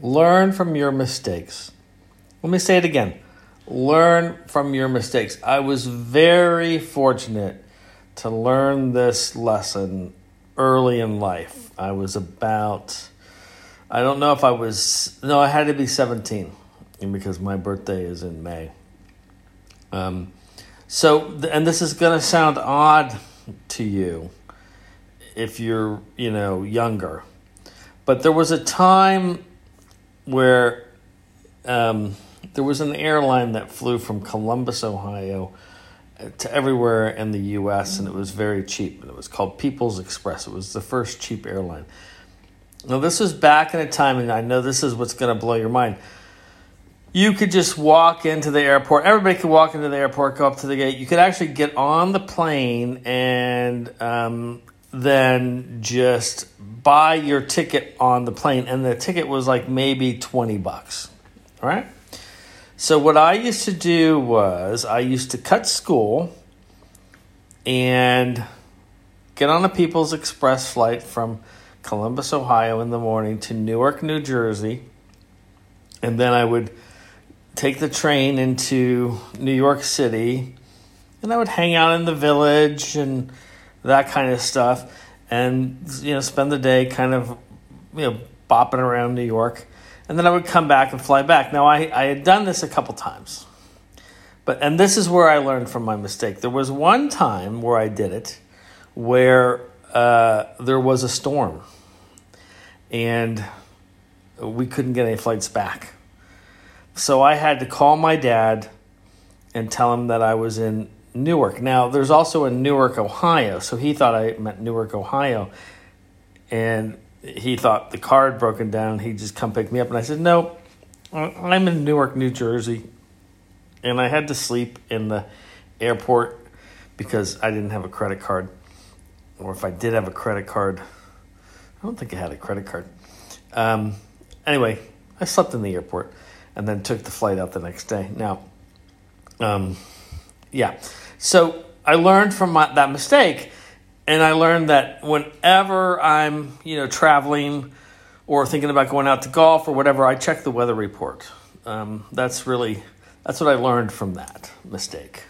Learn from your mistakes. Let me say it again. Learn from your mistakes. I was very fortunate to learn this lesson early in life. I was about, I don't know if I was, no, I had to be 17 because my birthday is in May. Um, so, and this is going to sound odd to you if you're, you know, younger. But there was a time where um, there was an airline that flew from Columbus, Ohio to everywhere in the US and it was very cheap. And It was called People's Express. It was the first cheap airline. Now, this was back in a time, and I know this is what's going to blow your mind. You could just walk into the airport. Everybody could walk into the airport, go up to the gate. You could actually get on the plane and um, then just buy your ticket on the plane. And the ticket was like maybe 20 bucks. Right? So what I used to do was I used to cut school and get on a People's Express flight from Columbus, Ohio in the morning to Newark, New Jersey. And then I would take the train into New York City and I would hang out in the village and that kind of stuff and you know spend the day kind of you know bopping around New York and then I would come back and fly back. Now I, I had done this a couple times, but and this is where I learned from my mistake. There was one time where I did it, where uh, there was a storm, and we couldn't get any flights back. So I had to call my dad and tell him that I was in Newark. Now there's also in Newark, Ohio, so he thought I meant Newark, Ohio, and he thought the car had broken down. He'd just come pick me up. And I said, No, I'm in Newark, New Jersey. And I had to sleep in the airport because I didn't have a credit card. Or if I did have a credit card, I don't think I had a credit card. Um, anyway, I slept in the airport and then took the flight out the next day. Now, um, yeah. So I learned from my, that mistake and I learned that whenever I'm, you know, traveling or thinking about going out to golf or whatever, I check the weather report. Um, that's really that's what I learned from that mistake.